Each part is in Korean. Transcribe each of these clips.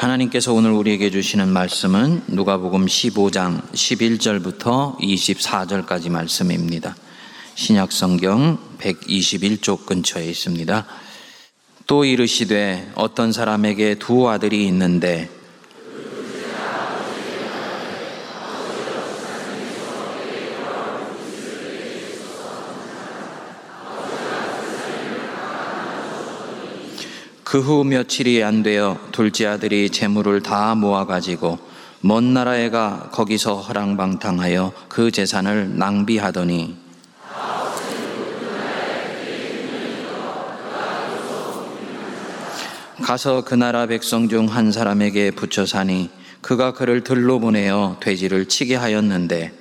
하나님께서 오늘 우리에게 주시는 말씀은 누가복음 15장 11절부터 24절까지 말씀입니다. 신약 성경 121쪽 근처에 있습니다. 또 이르시되 어떤 사람에게 두 아들이 있는데 그 후 며칠이 안 되어 둘째 아들이 재물을 다 모아가지고 먼 나라에 가 거기서 허랑방탕하여 그 재산을 낭비하더니 가서 그 나라 백성 중 한 사람에게 붙여 사니 그가 그를 들로 보내어 돼지를 치게 하였는데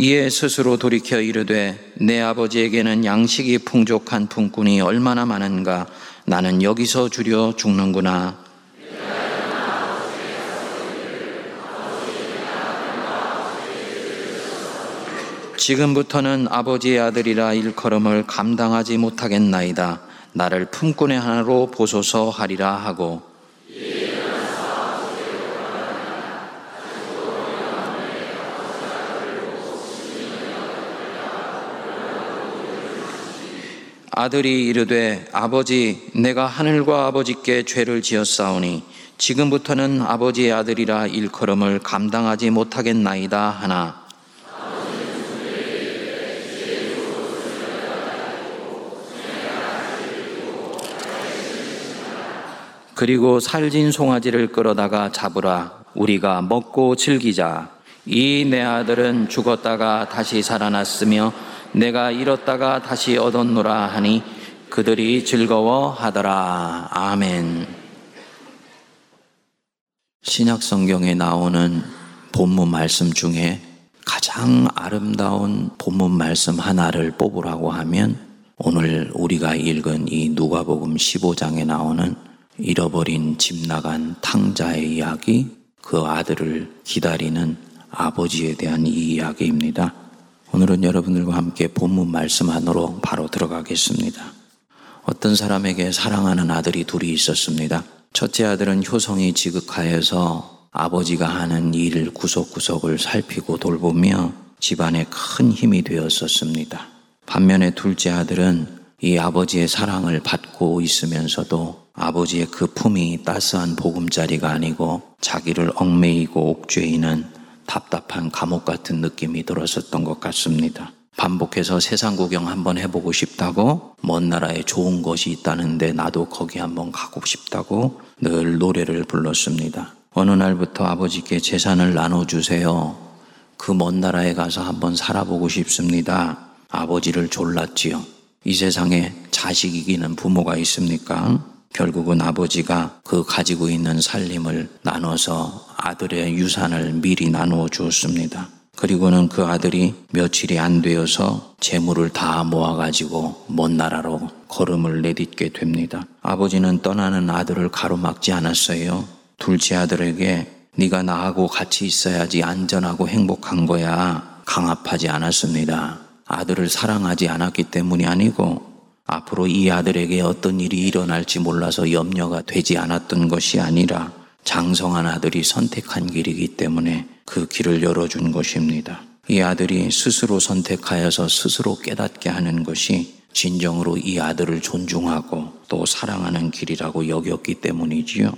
이에 스스로 돌이켜 이르되 내 아버지에게는 양식이 풍족한 품꾼이 얼마나 많은가 나는 여기서 주려 죽는구나 지금부터는 아버지의 아들이라 일컬음을 감당하지 못하겠나이다. 나를 품꾼의 하나로 보소서 하리라 하고 아들이 이르되 아버지 내가 하늘과 아버지께 죄를 지었사오니 지금부터는 아버지의 아들이라 일컬음을 감당하지 못하겠나이다 하나. 그리고 살진 송아지를 끌어다가 잡으라. 우리가 먹고 즐기자. 이 내 아들은 죽었다가 다시 살아났으며 내가 잃었다가 다시 얻었노라 하니 그들이 즐거워하더라 아멘 신약 성경에 나오는 본문 말씀 중에 가장 아름다운 본문 말씀 하나를 뽑으라고 하면 오늘 우리가 읽은 이 누가복음 15장에 나오는 잃어버린 집 나간 탕자의 이야기, 그 아들을 기다리는 아버지에 대한 이 이야기입니다. 오늘은 여러분들과 함께 본문 말씀 안으로 바로 들어가겠습니다. 어떤 사람에게 사랑하는 아들이 둘이 있었습니다. 첫째 아들은 효성이 지극하여서 아버지가 하는 일 구석구석을 살피고 돌보며 집안에 큰 힘이 되었었습니다. 반면에 둘째 아들은 이 아버지의 사랑을 받고 있으면서도 아버지의 그 품이 따스한 보금자리가 아니고 자기를 얽매이고 옥죄이는 답답한 감옥 같은 느낌이 들었었던 것 같습니다. 반복해서 세상 구경 한번 해보고 싶다고 먼 나라에 좋은 것이 있다는데 나도 거기 한번 가고 싶다고 늘 노래를 불렀습니다. 어느 날부터 아버지께 재산을 나눠주세요. 그 먼 나라에 가서 한번 살아보고 싶습니다. 아버지를 졸랐지요. 이 세상에 자식 이기는 부모가 있습니까? 결국은 아버지가 그 가지고 있는 살림을 나눠서 아들의 유산을 미리 나누어 주었습니다. 그리고는 그 아들이 며칠이 안 되어서 재물을 다 모아가지고 먼 나라로 걸음을 내딛게 됩니다. 아버지는 떠나는 아들을 가로막지 않았어요. 둘째 아들에게 네가 나하고 같이 있어야지 안전하고 행복한 거야. 강압하지 않았습니다. 아들을 사랑하지 않았기 때문이 아니고 앞으로 이 아들에게 어떤 일이 일어날지 몰라서 염려가 되지 않았던 것이 아니라 장성한 아들이 선택한 길이기 때문에 그 길을 열어준 것입니다. 이 아들이 스스로 선택하여서 스스로 깨닫게 하는 것이 진정으로 이 아들을 존중하고 또 사랑하는 길이라고 여겼기 때문이지요.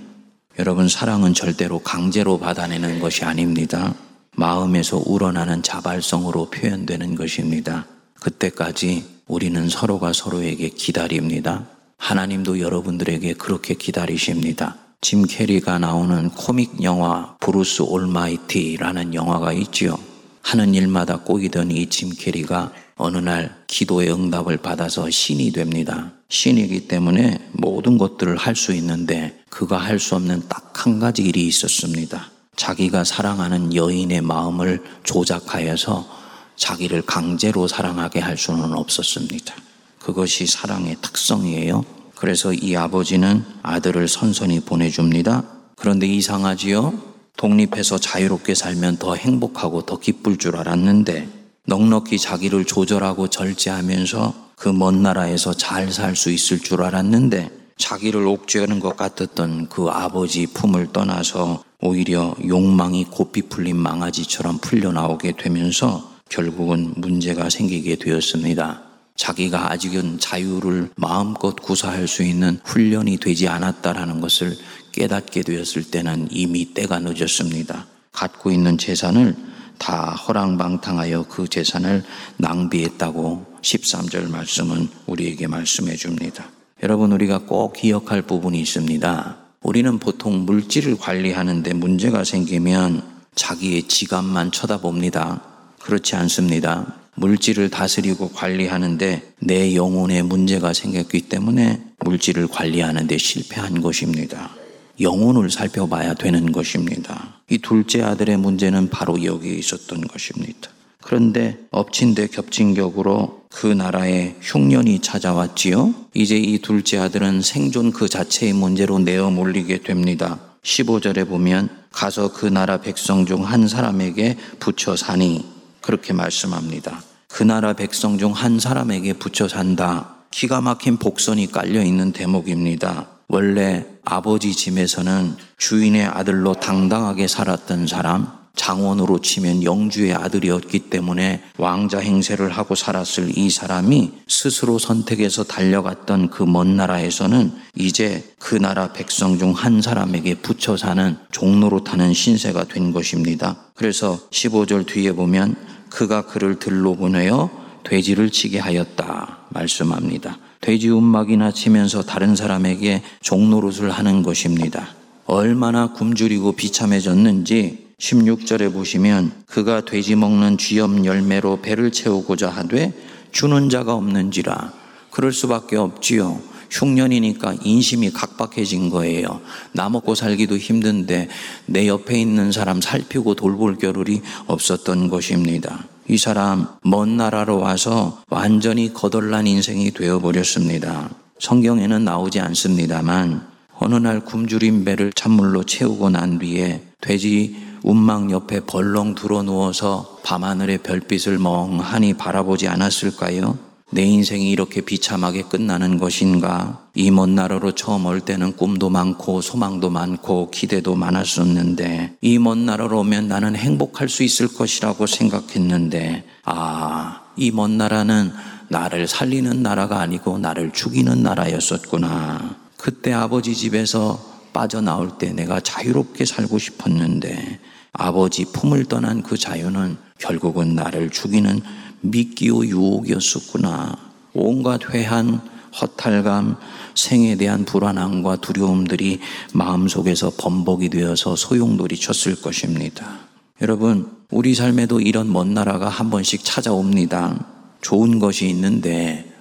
여러분, 사랑은 절대로 강제로 받아내는 것이 아닙니다. 마음에서 우러나는 자발성으로 표현되는 것입니다. 그때까지 우리는 서로가 서로에게 기다립니다. 하나님도 여러분들에게 그렇게 기다리십니다. 짐 캐리가 나오는 코믹 영화 Bruce Almighty라는 영화가 있지요. 하는 일마다 꼬이던 이 짐 캐리가 어느 날 기도의 응답을 받아서 신이 됩니다. 신이기 때문에 모든 것들을 할 수 있는데 그가 할 수 없는 딱 한 가지 일이 있었습니다. 자기가 사랑하는 여인의 마음을 조작하여서 자기를 강제로 사랑하게 할 수는 없었습니다. 그것이 사랑의 특성이에요. 그래서 이 아버지는 아들을 선선히 보내줍니다. 그런데 이상하지요? 독립해서 자유롭게 살면 더 행복하고 더 기쁠 줄 알았는데 넉넉히 자기를 조절하고 절제하면서 그 먼 나라에서 잘 살 수 있을 줄 알았는데 자기를 옥죄하는 것 같았던 그 아버지 품을 떠나서 오히려 욕망이 고삐 풀린 망아지처럼 풀려나오게 되면서 결국은 문제가 생기게 되었습니다. 자기가 아직은 자유를 마음껏 구사할 수 있는 훈련이 되지 않았다라는 것을 깨닫게 되었을 때는 이미 때가 늦었습니다. 갖고 있는 재산을 다 허랑방탕하여 그 재산을 낭비했다고 13절 말씀은 우리에게 말씀해 줍니다. 여러분, 우리가 꼭 기억할 부분이 있습니다. 우리는 보통 물질을 관리하는데 문제가 생기면 자기의 지갑만 쳐다봅니다. 그렇지 않습니다. 물질을 다스리고 관리하는데 내 영혼에 문제가 생겼기 때문에 물질을 관리하는데 실패한 것입니다. 영혼을 살펴봐야 되는 것입니다. 이 둘째 아들의 문제는 바로 여기에 있었던 것입니다. 그런데 엎친 데 겹친 격으로 그 나라에 흉년이 찾아왔지요. 이제 이 둘째 아들은 생존 그 자체의 문제로 내어 몰리게 됩니다. 15절에 보면 가서 그 나라 백성 중 한 사람에게 붙여 사니 그렇게 말씀합니다. 그 나라 백성 중 한 사람에게 붙여 산다. 기가 막힌 복선이 깔려 있는 대목입니다. 원래 아버지 집에서는 주인의 아들로 당당하게 살았던 사람, 장원으로 치면 영주의 아들이었기 때문에 왕자 행세를 하고 살았을 이 사람이 스스로 선택해서 달려갔던 그 먼 나라에서는 이제 그 나라 백성 중 한 사람에게 붙여 사는 종로로 타는 신세가 된 것입니다. 그래서 15절 뒤에 보면 그가 그를 들로 보내어 돼지를 치게 하였다 말씀합니다. 돼지 움막이나 치면서 다른 사람에게 종노릇을 하는 것입니다. 얼마나 굶주리고 비참해졌는지 16절에 보시면 그가 돼지 먹는 쥐염 열매로 배를 채우고자 하되 주는 자가 없는지라 그럴 수밖에 없지요. 흉년이니까 인심이 각박해진 거예요. 나 먹고 살기도 힘든데 내 옆에 있는 사람 살피고 돌볼 겨를이 없었던 것입니다. 이 사람 먼 나라로 와서 완전히 거덜난 인생이 되어버렸습니다. 성경에는 나오지 않습니다만 어느 날 굶주린 배를 찬물로 채우고 난 뒤에 돼지 운막 옆에 벌렁 들어 누워서 밤하늘의 별빛을 멍하니 바라보지 않았을까요? 내 인생이 이렇게 비참하게 끝나는 것인가? 이 먼 나라로 처음 올 때는 꿈도 많고 소망도 많고 기대도 많았었는데 이 먼 나라로 오면 나는 행복할 수 있을 것이라고 생각했는데 아, 이 먼 나라는 나를 살리는 나라가 아니고 나를 죽이는 나라였었구나. 그때 아버지 집에서 빠져나올 때 내가 자유롭게 살고 싶었는데 아버지 품을 떠난 그 자유는 결국은 나를 죽이는 미끼요 유혹이었었구나. 온갖 회한, 허탈감, 생에 대한 불안함과 두려움들이 마음속에서 범벅이 되어서 소용돌이 쳤을 것입니다. 여러분, 우리 삶에도 이런 먼 나라가 한 번씩 찾아옵니다. 좋은 것이 있는데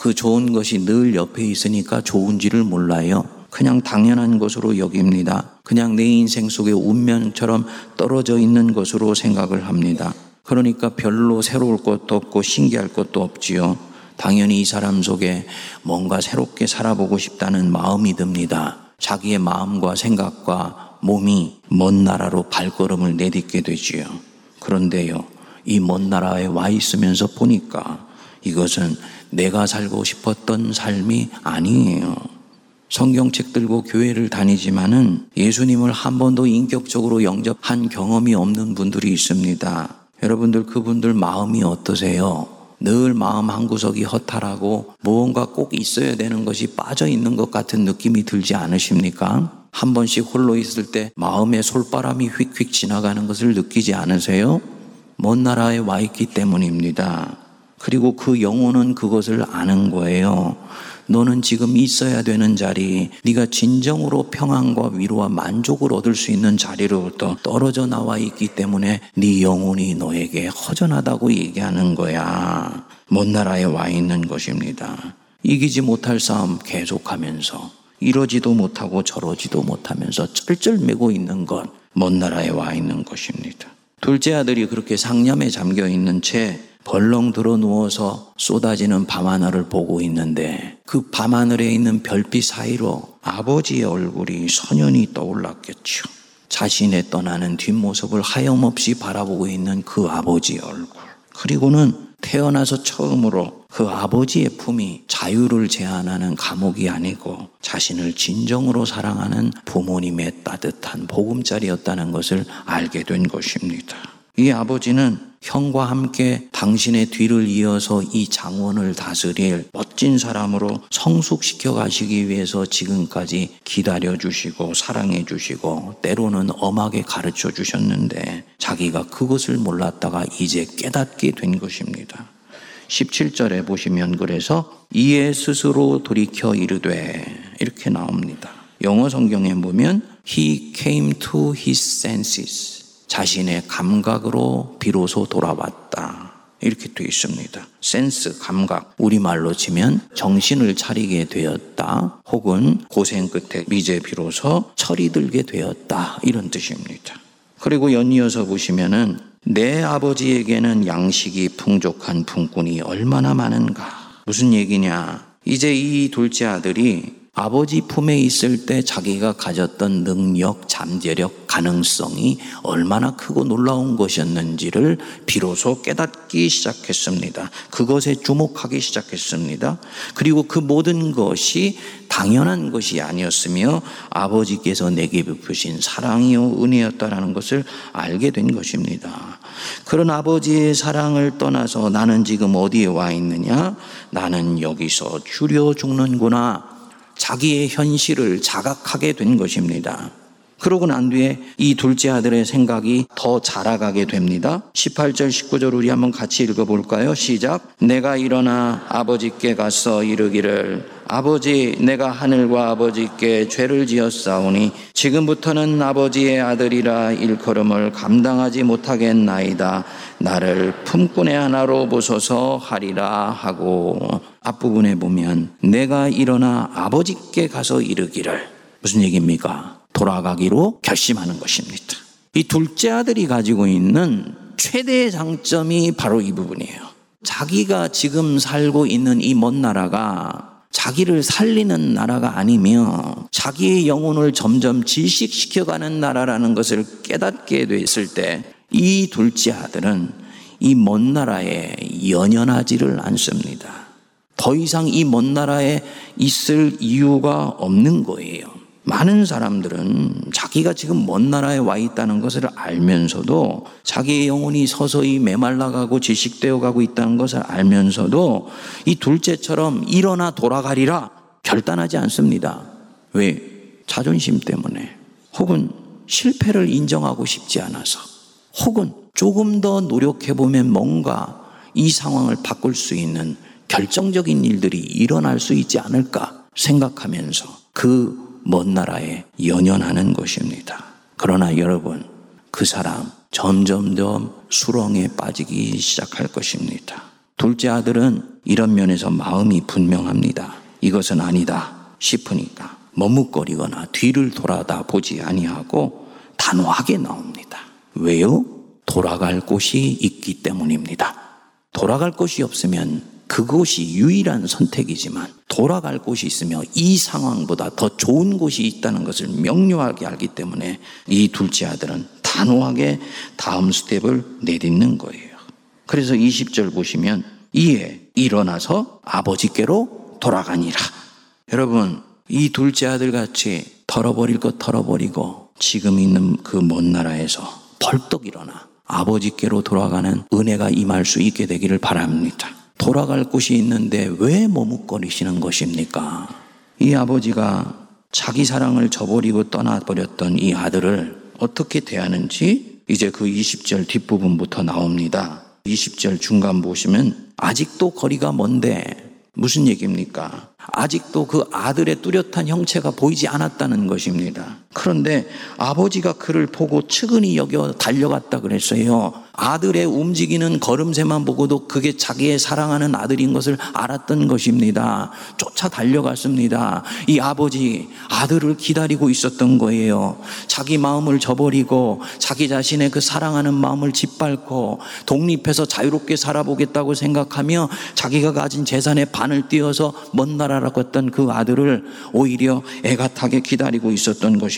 그 좋은 것이 늘 옆에 있으니까 좋은지를 몰라요. 그냥 당연한 것으로 여깁니다. 그냥 내 인생 속에 운명처럼 떨어져 있는 것으로 생각을 합니다. 그러니까 별로 새로울 것도 없고 신기할 것도 없지요. 당연히 이 사람 속에 뭔가 새롭게 살아보고 싶다는 마음이 듭니다. 자기의 마음과 생각과 몸이 먼 나라로 발걸음을 내딛게 되지요. 그런데요, 이 먼 나라에 와 있으면서 보니까 이것은 내가 살고 싶었던 삶이 아니에요. 성경책 들고 교회를 다니지만은 예수님을 한 번도 인격적으로 영접한 경험이 없는 분들이 있습니다. 여러분들 그분들 마음이 어떠세요? 늘 마음 한구석이 허탈하고 무언가 꼭 있어야 되는 것이 빠져 있는 것 같은 느낌이 들지 않으십니까? 한 번씩 홀로 있을 때 마음의 솔바람이 휙휙 지나가는 것을 느끼지 않으세요? 먼 나라에 와 있기 때문입니다. 그리고 그 영혼은 그것을 아는 거예요. 너는 지금 있어야 되는 자리, 네가 진정으로 평안과 위로와 만족을 얻을 수 있는 자리로부터 떨어져 나와 있기 때문에 네 영혼이 너에게 허전하다고 얘기하는 거야. 먼 나라에 와 있는 것입니다. 이기지 못할 싸움 계속하면서 이러지도 못하고 저러지도 못하면서 쩔쩔매고 있는 것, 먼 나라에 와 있는 것입니다. 둘째 아들이 그렇게 상념에 잠겨 있는 채 벌렁 들어 누워서 쏟아지는 밤하늘을 보고 있는데 그 밤하늘에 있는 별빛 사이로 아버지의 얼굴이 선연히 떠올랐겠죠. 자신의 떠나는 뒷모습을 하염없이 바라보고 있는 그 아버지의 얼굴. 그리고는 태어나서 처음으로 그 아버지의 품이 자유를 제한하는 감옥이 아니고 자신을 진정으로 사랑하는 부모님의 따뜻한 보금자리였다는 것을 알게 된 것입니다. 이 아버지는 형과 함께 당신의 뒤를 이어서 이 장원을 다스릴 멋진 사람으로 성숙시켜 가시기 위해서 지금까지 기다려 주시고 사랑해 주시고 때로는 엄하게 가르쳐 주셨는데 자기가 그것을 몰랐다가 이제 깨닫게 된 것입니다. 17절에 보시면 그래서 이에 스스로 돌이켜 이르되 이렇게 나옵니다. 영어 성경에 보면 he came to his senses 자신의 감각으로 비로소 돌아왔다. 이렇게 되어 있습니다. 센스, 감각, 우리말로 치면 정신을 차리게 되었다. 혹은 고생 끝에 이제 비로소 철이 들게 되었다. 이런 뜻입니다. 그리고 연이어서 보시면은 내 아버지에게는 양식이 풍족한 품꾼이 얼마나 많은가. 무슨 얘기냐. 이제 이 둘째 아들이 아버지 품에 있을 때 자기가 가졌던 능력, 잠재력, 가능성이 얼마나 크고 놀라운 것이었는지를 비로소 깨닫기 시작했습니다. 그것에 주목하기 시작했습니다. 그리고 그 모든 것이 당연한 것이 아니었으며 아버지께서 내게 베푸신 사랑이요 은혜였다라는 것을 알게 된 것입니다. 그런 아버지의 사랑을 떠나서 나는 지금 어디에 와 있느냐? 나는 여기서 줄여 죽는구나. 자기의 현실을 자각하게 된 것입니다. 그러고 난 뒤에 이 둘째 아들의 생각이 더 자라가게 됩니다. 18절, 19절 우리 한번 같이 읽어볼까요? 시작. 내가 일어나 아버지께 가서 이르기를 아버지, 내가 하늘과 아버지께 죄를 지었사오니 지금부터는 아버지의 아들이라 일컬음을 감당하지 못하겠나이다. 나를 품꾼의 하나로 보소서 하리라 하고 앞부분에 보면 내가 일어나 아버지께 가서 이르기를 무슨 얘기입니까? 돌아가기로 결심하는 것입니다. 이 둘째 아들이 가지고 있는 최대의 장점이 바로 이 부분이에요. 자기가 지금 살고 있는 이 먼 나라가 자기를 살리는 나라가 아니며 자기의 영혼을 점점 질식시켜가는 나라라는 것을 깨닫게 됐을 때 이 둘째 아들은 이 먼 나라에 연연하지를 않습니다. 더 이상 이 먼 나라에 있을 이유가 없는 거예요. 많은 사람들은 자기가 지금 먼 나라에 와 있다는 것을 알면서도 자기의 영혼이 서서히 메말라가고 지식되어 가고 있다는 것을 알면서도 이 둘째처럼 일어나 돌아가리라 결단하지 않습니다. 왜? 자존심 때문에 혹은 실패를 인정하고 싶지 않아서 혹은 조금 더 노력해보면 뭔가 이 상황을 바꿀 수 있는 결정적인 일들이 일어날 수 있지 않을까 생각하면서 그 먼 나라에 연연하는 것입니다. 그러나 여러분, 그 사람 점점점 수렁에 빠지기 시작할 것입니다. 둘째 아들은 이런 면에서 마음이 분명합니다. 이것은 아니다 싶으니까 머뭇거리거나 뒤를 돌아다 보지 아니하고 단호하게 나옵니다. 왜요? 돌아갈 곳이 있기 때문입니다. 돌아갈 곳이 없으면 그곳이 유일한 선택이지만 돌아갈 곳이 있으며 이 상황보다 더 좋은 곳이 있다는 것을 명료하게 알기 때문에 이 둘째 아들은 단호하게 다음 스텝을 내딛는 거예요. 그래서 20절 보시면 이에 일어나서 아버지께로 돌아가니라. 여러분, 이 둘째 아들 같이 털어버릴 것 털어버리고 지금 있는 그 먼 나라에서 벌떡 일어나 아버지께로 돌아가는 은혜가 임할 수 있게 되기를 바랍니다. 돌아갈 곳이 있는데 왜 머뭇거리시는 것입니까? 이 아버지가 자기 사랑을 저버리고 떠나버렸던 이 아들을 어떻게 대하는지 이제 그 20절 뒷부분부터 나옵니다. 20절 중간 보시면 아직도 거리가 먼데 무슨 얘기입니까? 아직도 그 아들의 뚜렷한 형체가 보이지 않았다는 것입니다. 그런데 아버지가 그를 보고 측은히 여겨 달려갔다 그랬어요. 아들의 움직이는 걸음새만 보고도 그게 자기의 사랑하는 아들인 것을 알았던 것입니다. 쫓아 달려갔습니다. 이 아버지, 아들을 기다리고 있었던 거예요. 자기 마음을 저버리고 자기 자신의 그 사랑하는 마음을 짓밟고 독립해서 자유롭게 살아보겠다고 생각하며 자기가 가진 재산의 반을 띄어서 먼 나라라고 했던 그 아들을 오히려 애가타게 기다리고 있었던 것입니다.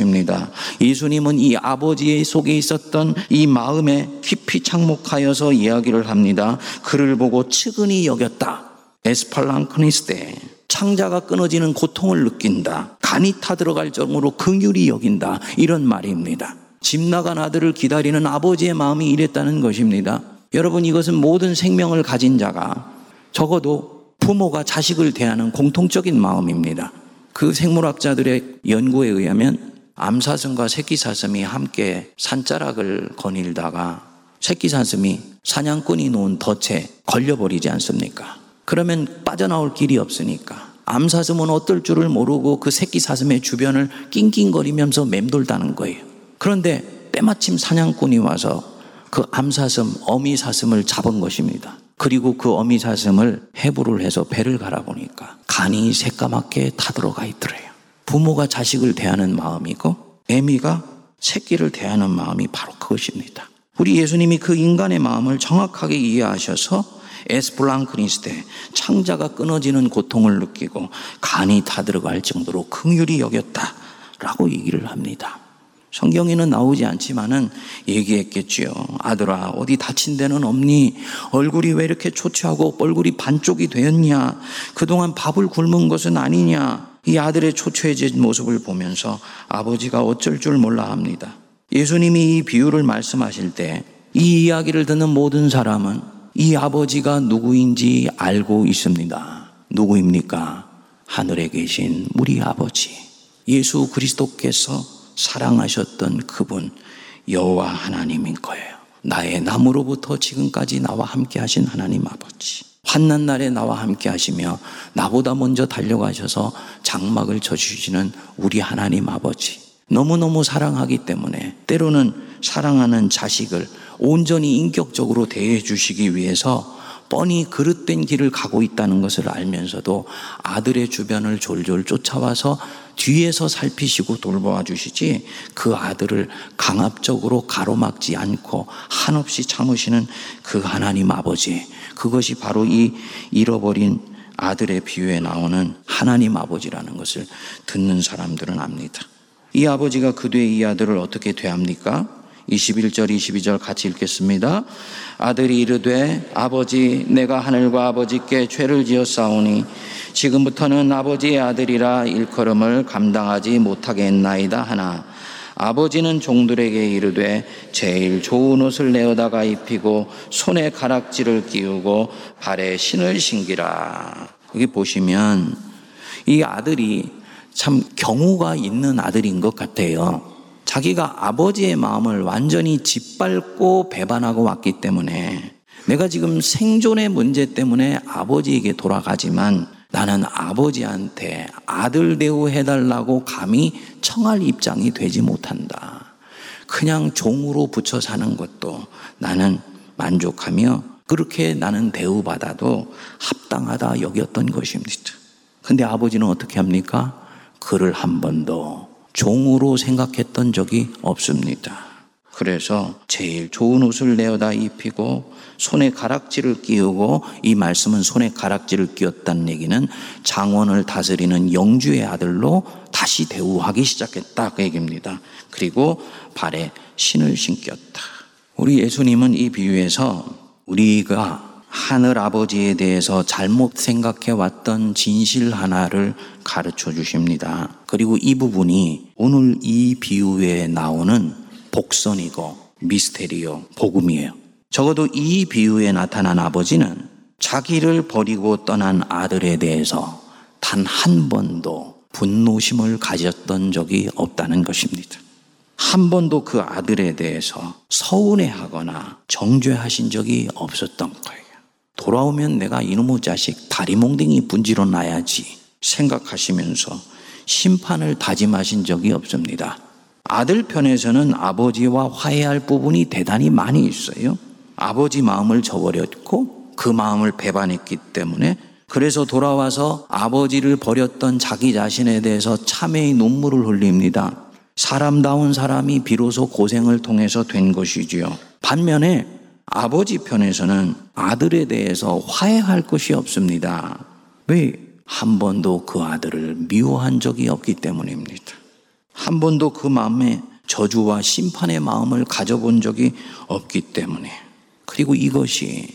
예수님은 이 아버지의 속에 있었던 이 마음에 깊이 착목하여서 이야기를 합니다. 그를 보고 측은히 여겼다. 에스팔랑크니스테 창자가 끊어지는 고통을 느낀다. 간이 타들어갈 정도로 긍휼히 여긴다. 이런 말입니다. 집 나간 아들을 기다리는 아버지의 마음이 이랬다는 것입니다. 여러분 이것은 모든 생명을 가진 자가 적어도 부모가 자식을 대하는 공통적인 마음입니다. 그 생물학자들의 연구에 의하면 암사슴과 새끼사슴이 함께 산자락을 거닐다가 새끼사슴이 사냥꾼이 놓은 덫에 걸려버리지 않습니까? 그러면 빠져나올 길이 없으니까 암사슴은 어떨 줄을 모르고 그 새끼사슴의 주변을 낑낑거리면서 맴돌다는 거예요. 그런데 때마침 사냥꾼이 와서 그 암사슴, 어미사슴을 잡은 것입니다. 그리고 그 어미사슴을 해부를 해서 배를 갈아보니까 간이 새까맣게 타들어가 있더래요. 부모가 자식을 대하는 마음이고 애미가 새끼를 대하는 마음이 바로 그것입니다. 우리 예수님이 그 인간의 마음을 정확하게 이해하셔서 에스플랑크니스테 창자가 끊어지는 고통을 느끼고 간이 타들어갈 정도로 긍휼히 여겼다라고 얘기를 합니다. 성경에는 나오지 않지만은 얘기했겠지요. 아들아, 어디 다친 데는 없니? 얼굴이 왜 이렇게 초췌하고 얼굴이 반쪽이 되었냐? 그동안 밥을 굶은 것은 아니냐? 이 아들의 초췌해진 모습을 보면서 아버지가 어쩔 줄 몰라 합니다. 예수님이 이 비유를 말씀하실 때 이 이야기를 듣는 모든 사람은 이 아버지가 누구인지 알고 있습니다. 누구입니까? 하늘에 계신 우리 아버지. 예수 그리스도께서 사랑하셨던 그분 여호와 하나님인 거예요. 나의 남으로부터 지금까지 나와 함께 하신 하나님 아버지. 환난 날에 나와 함께 하시며 나보다 먼저 달려가셔서 장막을 져주시는 우리 하나님 아버지. 너무너무 사랑하기 때문에 때로는 사랑하는 자식을 온전히 인격적으로 대해 주시기 위해서 뻔히 그릇된 길을 가고 있다는 것을 알면서도 아들의 주변을 졸졸 쫓아와서 뒤에서 살피시고 돌보아 주시지 그 아들을 강압적으로 가로막지 않고 한없이 참으시는 그 하나님 아버지 그것이 바로 이 잃어버린 아들의 비유에 나오는 하나님 아버지라는 것을 듣는 사람들은 압니다. 이 아버지가 그 뒤에 이 아들을 어떻게 대합니까? 21절, 22절 같이 읽겠습니다. 아들이 이르되 아버지 내가 하늘과 아버지께 죄를 지었사오니 지금부터는 아버지의 아들이라 일컬음을 감당하지 못하게 했나이다 하나 아버지는 종들에게 이르되 제일 좋은 옷을 내어다가 입히고 손에 가락지를 끼우고 발에 신을 신기라. 여기 보시면 이 아들이 참 경우가 있는 아들인 것 같아요. 자기가 아버지의 마음을 완전히 짓밟고 배반하고 왔기 때문에 내가 지금 생존의 문제 때문에 아버지에게 돌아가지만 나는 아버지한테 아들 대우해달라고 감히 청할 입장이 되지 못한다. 그냥 종으로 붙여 사는 것도 나는 만족하며 그렇게 나는 대우받아도 합당하다 여겼던 것입니다. 근데 아버지는 어떻게 합니까? 그를 한 번도 종으로 생각했던 적이 없습니다. 그래서 제일 좋은 옷을 내어다 입히고 손에 가락지를 끼우고 이 말씀은 손에 가락지를 끼웠다는 얘기는 장원을 다스리는 영주의 아들로 다시 대우하기 시작했다 그 얘기입니다. 그리고 발에 신을 신겼다. 우리 예수님은 이 비유에서 우리가 하늘 아버지에 대해서 잘못 생각해 왔던 진실 하나를 가르쳐 주십니다. 그리고 이 부분이 오늘 이 비유에 나오는 복선이고 미스테리오 복음이에요. 적어도 이 비유에 나타난 아버지는 자기를 버리고 떠난 아들에 대해서 단 한 번도 분노심을 가졌던 적이 없다는 것입니다. 한 번도 그 아들에 대해서 서운해하거나 정죄하신 적이 없었던 거예요. 돌아오면 내가 이놈의 자식 다리 몽둥이 분지러 놔야지 생각하시면서 심판을 다짐하신 적이 없습니다. 아들 편에서는 아버지와 화해할 부분이 대단히 많이 있어요. 아버지 마음을 저버렸고 그 마음을 배반했기 때문에 그래서 돌아와서 아버지를 버렸던 자기 자신에 대해서 참회의 눈물을 흘립니다. 사람다운 사람이 비로소 고생을 통해서 된 것이지요. 반면에 아버지 편에서는 아들에 대해서 화해할 것이 없습니다. 왜? 한 번도 그 아들을 미워한 적이 없기 때문입니다. 한 번도 그 마음에 저주와 심판의 마음을 가져본 적이 없기 때문에. 그리고 이것이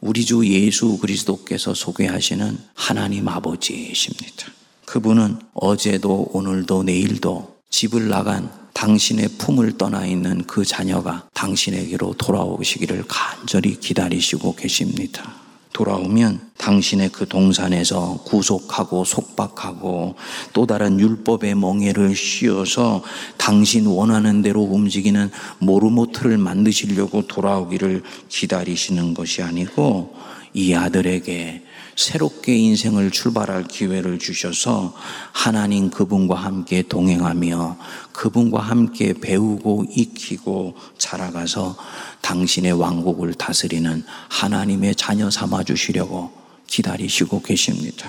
우리 주 예수 그리스도께서 소개하시는 하나님 아버지이십니다. 그분은 어제도 오늘도 내일도 집을 나간 당신의 품을 떠나 있는 그 자녀가 당신에게로 돌아오시기를 간절히 기다리시고 계십니다. 돌아오면 당신의 그 동산에서 구속하고 속박하고 또 다른 율법의 멍에를 씌워서 당신 원하는 대로 움직이는 모르모트를 만드시려고 돌아오기를 기다리시는 것이 아니고 이 아들에게 새롭게 인생을 출발할 기회를 주셔서 하나님 그분과 함께 동행하며 그분과 함께 배우고 익히고 자라가서 당신의 왕국을 다스리는 하나님의 자녀 삼아 주시려고 기다리시고 계십니다.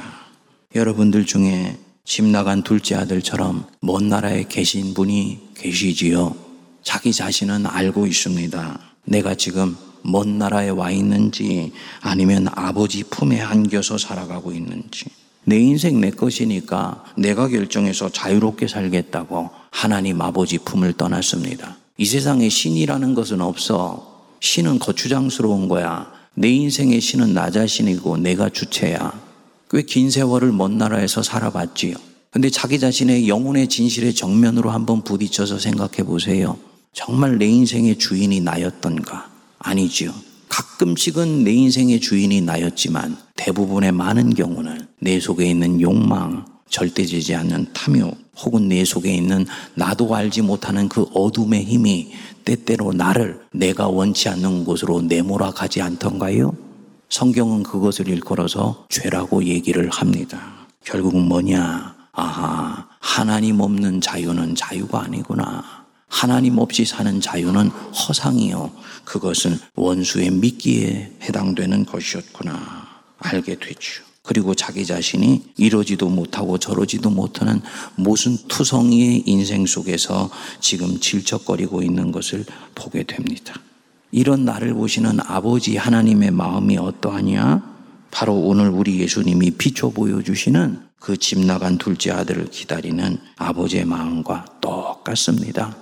여러분들 중에 집 나간 둘째 아들처럼 먼 나라에 계신 분이 계시지요. 자기 자신은 알고 있습니다. 내가 지금 먼 나라에 와 있는지 아니면 아버지 품에 안겨서 살아가고 있는지 내 인생 내 것이니까 내가 결정해서 자유롭게 살겠다고 하나님 아버지 품을 떠났습니다. 이 세상에 신이라는 것은 없어. 신은 거추장스러운 거야. 내 인생의 신은 나 자신이고 내가 주체야. 꽤 긴 세월을 먼 나라에서 살아봤지요. 근데 자기 자신의 영혼의 진실의 정면으로 한번 부딪혀서 생각해 보세요. 정말 내 인생의 주인이 나였던가? 아니지요. 가끔씩은 내 인생의 주인이 나였지만 대부분의 많은 경우는 내 속에 있는 욕망, 절대되지 않는 탐욕, 혹은 내 속에 있는 나도 알지 못하는 그 어둠의 힘이 때때로 나를 내가 원치 않는 곳으로 내몰아 가지 않던가요? 성경은 그것을 일컬어서 죄라고 얘기를 합니다. 결국은 뭐냐? 아하, 하나님 없는 자유는 자유가 아니구나. 하나님 없이 사는 자유는 허상이요. 그것은 원수의 미끼에 해당되는 것이었구나. 알게 되죠. 그리고 자기 자신이 이러지도 못하고 저러지도 못하는 무슨 투성이의 인생 속에서 지금 질척거리고 있는 것을 보게 됩니다. 이런 나를 보시는 아버지 하나님의 마음이 어떠하냐? 바로 오늘 우리 예수님이 비춰 보여주시는 그 집 나간 둘째 아들을 기다리는 아버지의 마음과 똑같습니다.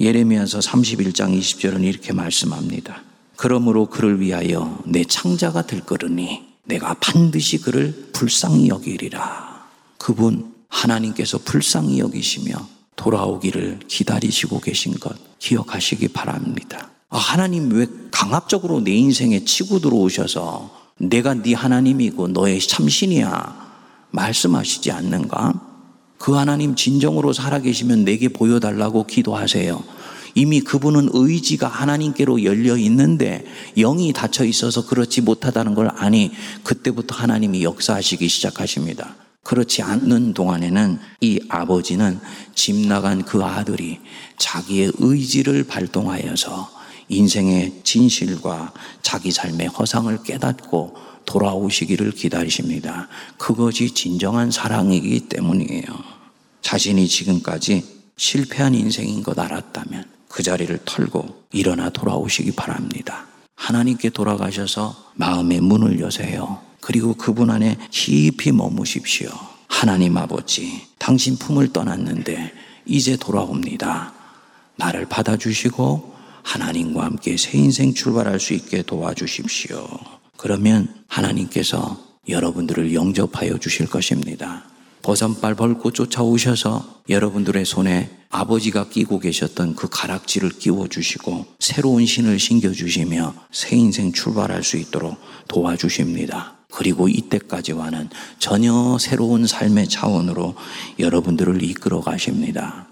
예레미야서 31장 20절은 이렇게 말씀합니다. 그러므로 그를 위하여 내 창자가 들거르니 내가 반드시 그를 불쌍히 여기리라. 그분 하나님께서 불쌍히 여기시며 돌아오기를 기다리시고 계신 것 기억하시기 바랍니다. 아, 하나님 왜 강압적으로 내 인생에 치고 들어오셔서 내가 네 하나님이고 너의 참신이야 말씀하시지 않는가? 그 하나님 진정으로 살아계시면 내게 보여달라고 기도하세요. 이미 그분은 의지가 하나님께로 열려 있는데 영이 닫혀 있어서 그렇지 못하다는 걸 아니 그때부터 하나님이 역사하시기 시작하십니다. 그렇지 않는 동안에는 이 아버지는 집 나간 그 아들이 자기의 의지를 발동하여서 인생의 진실과 자기 삶의 허상을 깨닫고 돌아오시기를 기다리십니다. 그것이 진정한 사랑이기 때문이에요. 자신이 지금까지 실패한 인생인 것 알았다면 그 자리를 털고 일어나 돌아오시기 바랍니다. 하나님께 돌아가셔서 마음의 문을 여세요. 그리고 그분 안에 깊이 머무십시오. 하나님 아버지, 당신 품을 떠났는데 이제 돌아옵니다. 나를 받아주시고 하나님과 함께 새 인생 출발할 수 있게 도와주십시오. 그러면 하나님께서 여러분들을 영접하여 주실 것입니다. 버선발 벌고 쫓아오셔서 여러분들의 손에 아버지가 끼고 계셨던 그 가락지를 끼워 주시고 새로운 신을 신겨 주시며 새 인생 출발할 수 있도록 도와주십니다. 그리고 이때까지와는 전혀 새로운 삶의 차원으로 여러분들을 이끌어 가십니다.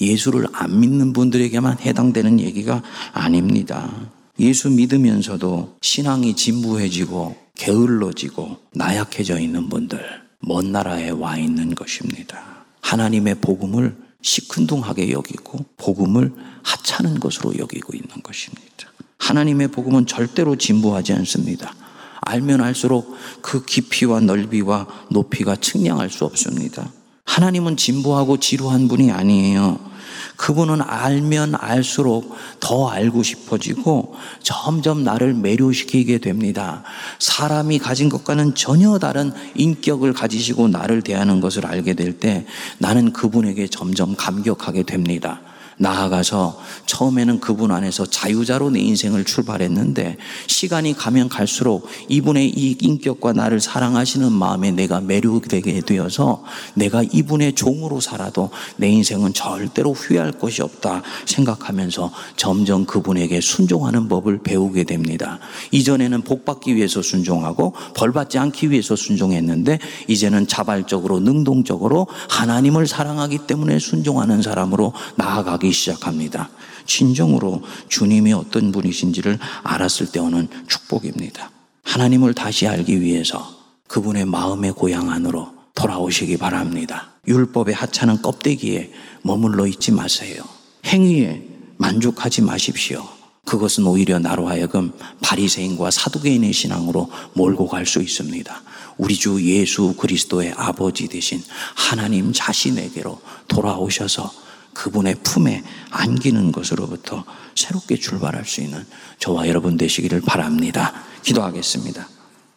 예수를 안 믿는 분들에게만 해당되는 얘기가 아닙니다. 예수 믿으면서도 신앙이 진부해지고 게을러지고 나약해져 있는 분들, 먼 나라에 와 있는 것입니다. 하나님의 복음을 시큰둥하게 여기고 복음을 하찮은 것으로 여기고 있는 것입니다. 하나님의 복음은 절대로 진부하지 않습니다. 알면 알수록 그 깊이와 넓이와 높이가 측량할 수 없습니다. 하나님은 진부하고 지루한 분이 아니에요. 그분은 알면 알수록 더 알고 싶어지고 점점 나를 매료시키게 됩니다. 사람이 가진 것과는 전혀 다른 인격을 가지시고 나를 대하는 것을 알게 될 때 나는 그분에게 점점 감격하게 됩니다. 나아가서 처음에는 그분 안에서 자유자로 내 인생을 출발했는데 시간이 가면 갈수록 이분의 이 인격과 나를 사랑하시는 마음에 내가 매료되게 되어서 내가 이분의 종으로 살아도 내 인생은 절대로 후회할 것이 없다 생각하면서 점점 그분에게 순종하는 법을 배우게 됩니다. 이전에는 복 받기 위해서 순종하고 벌 받지 않기 위해서 순종했는데 이제는 자발적으로 능동적으로 하나님을 사랑하기 때문에 순종하는 사람으로 나아가 기 시작합니다. 진정으로 주님이 어떤 분이신지를 알았을 때 오는 축복입니다. 하나님을 다시 알기 위해서 그분의 마음의 고향 안으로 돌아오시기 바랍니다. 율법의 하찮은 껍데기에 머물러 있지 마세요. 행위에 만족하지 마십시오. 그것은 오히려 나로 하여금 바리새인과 사두개인의 신앙으로 몰고 갈 수 있습니다. 우리 주 예수 그리스도의 아버지 되신 하나님 자신에게로 돌아오셔서 그분의 품에 안기는 것으로부터 새롭게 출발할 수 있는 저와 여러분 되시기를 바랍니다. 기도하겠습니다.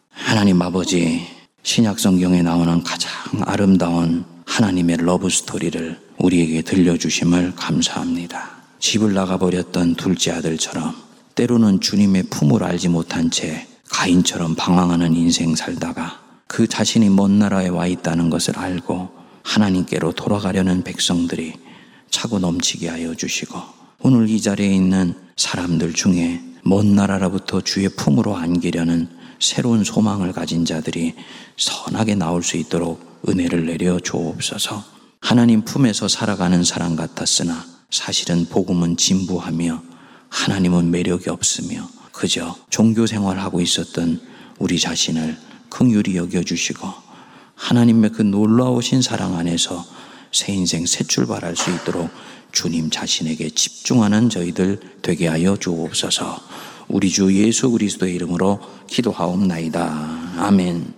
하나님 아버지, 신약 성경에 나오는 가장 아름다운 하나님의 러브 스토리를 우리에게 들려주심을 감사합니다. 집을 나가버렸던 둘째 아들처럼 때로는 주님의 품을 알지 못한 채 가인처럼 방황하는 인생 살다가 그 자신이 먼 나라에 와 있다는 것을 알고 하나님께로 돌아가려는 백성들이 차고 넘치게 하여 주시고 오늘 이 자리에 있는 사람들 중에 먼 나라로부터 주의 품으로 안기려는 새로운 소망을 가진 자들이 선하게 나올 수 있도록 은혜를 내려 주옵소서. 하나님 품에서 살아가는 사람 같았으나 사실은 복음은 진부하며 하나님은 매력이 없으며 그저 종교 생활하고 있었던 우리 자신을 긍휼히 여겨 주시고 하나님의 그 놀라우신 사랑 안에서 새 인생 새 출발할 수 있도록 주님 자신에게 집중하는 저희들 되게 하여 주옵소서. 우리 주 예수 그리스도의 이름으로 기도하옵나이다. 아멘.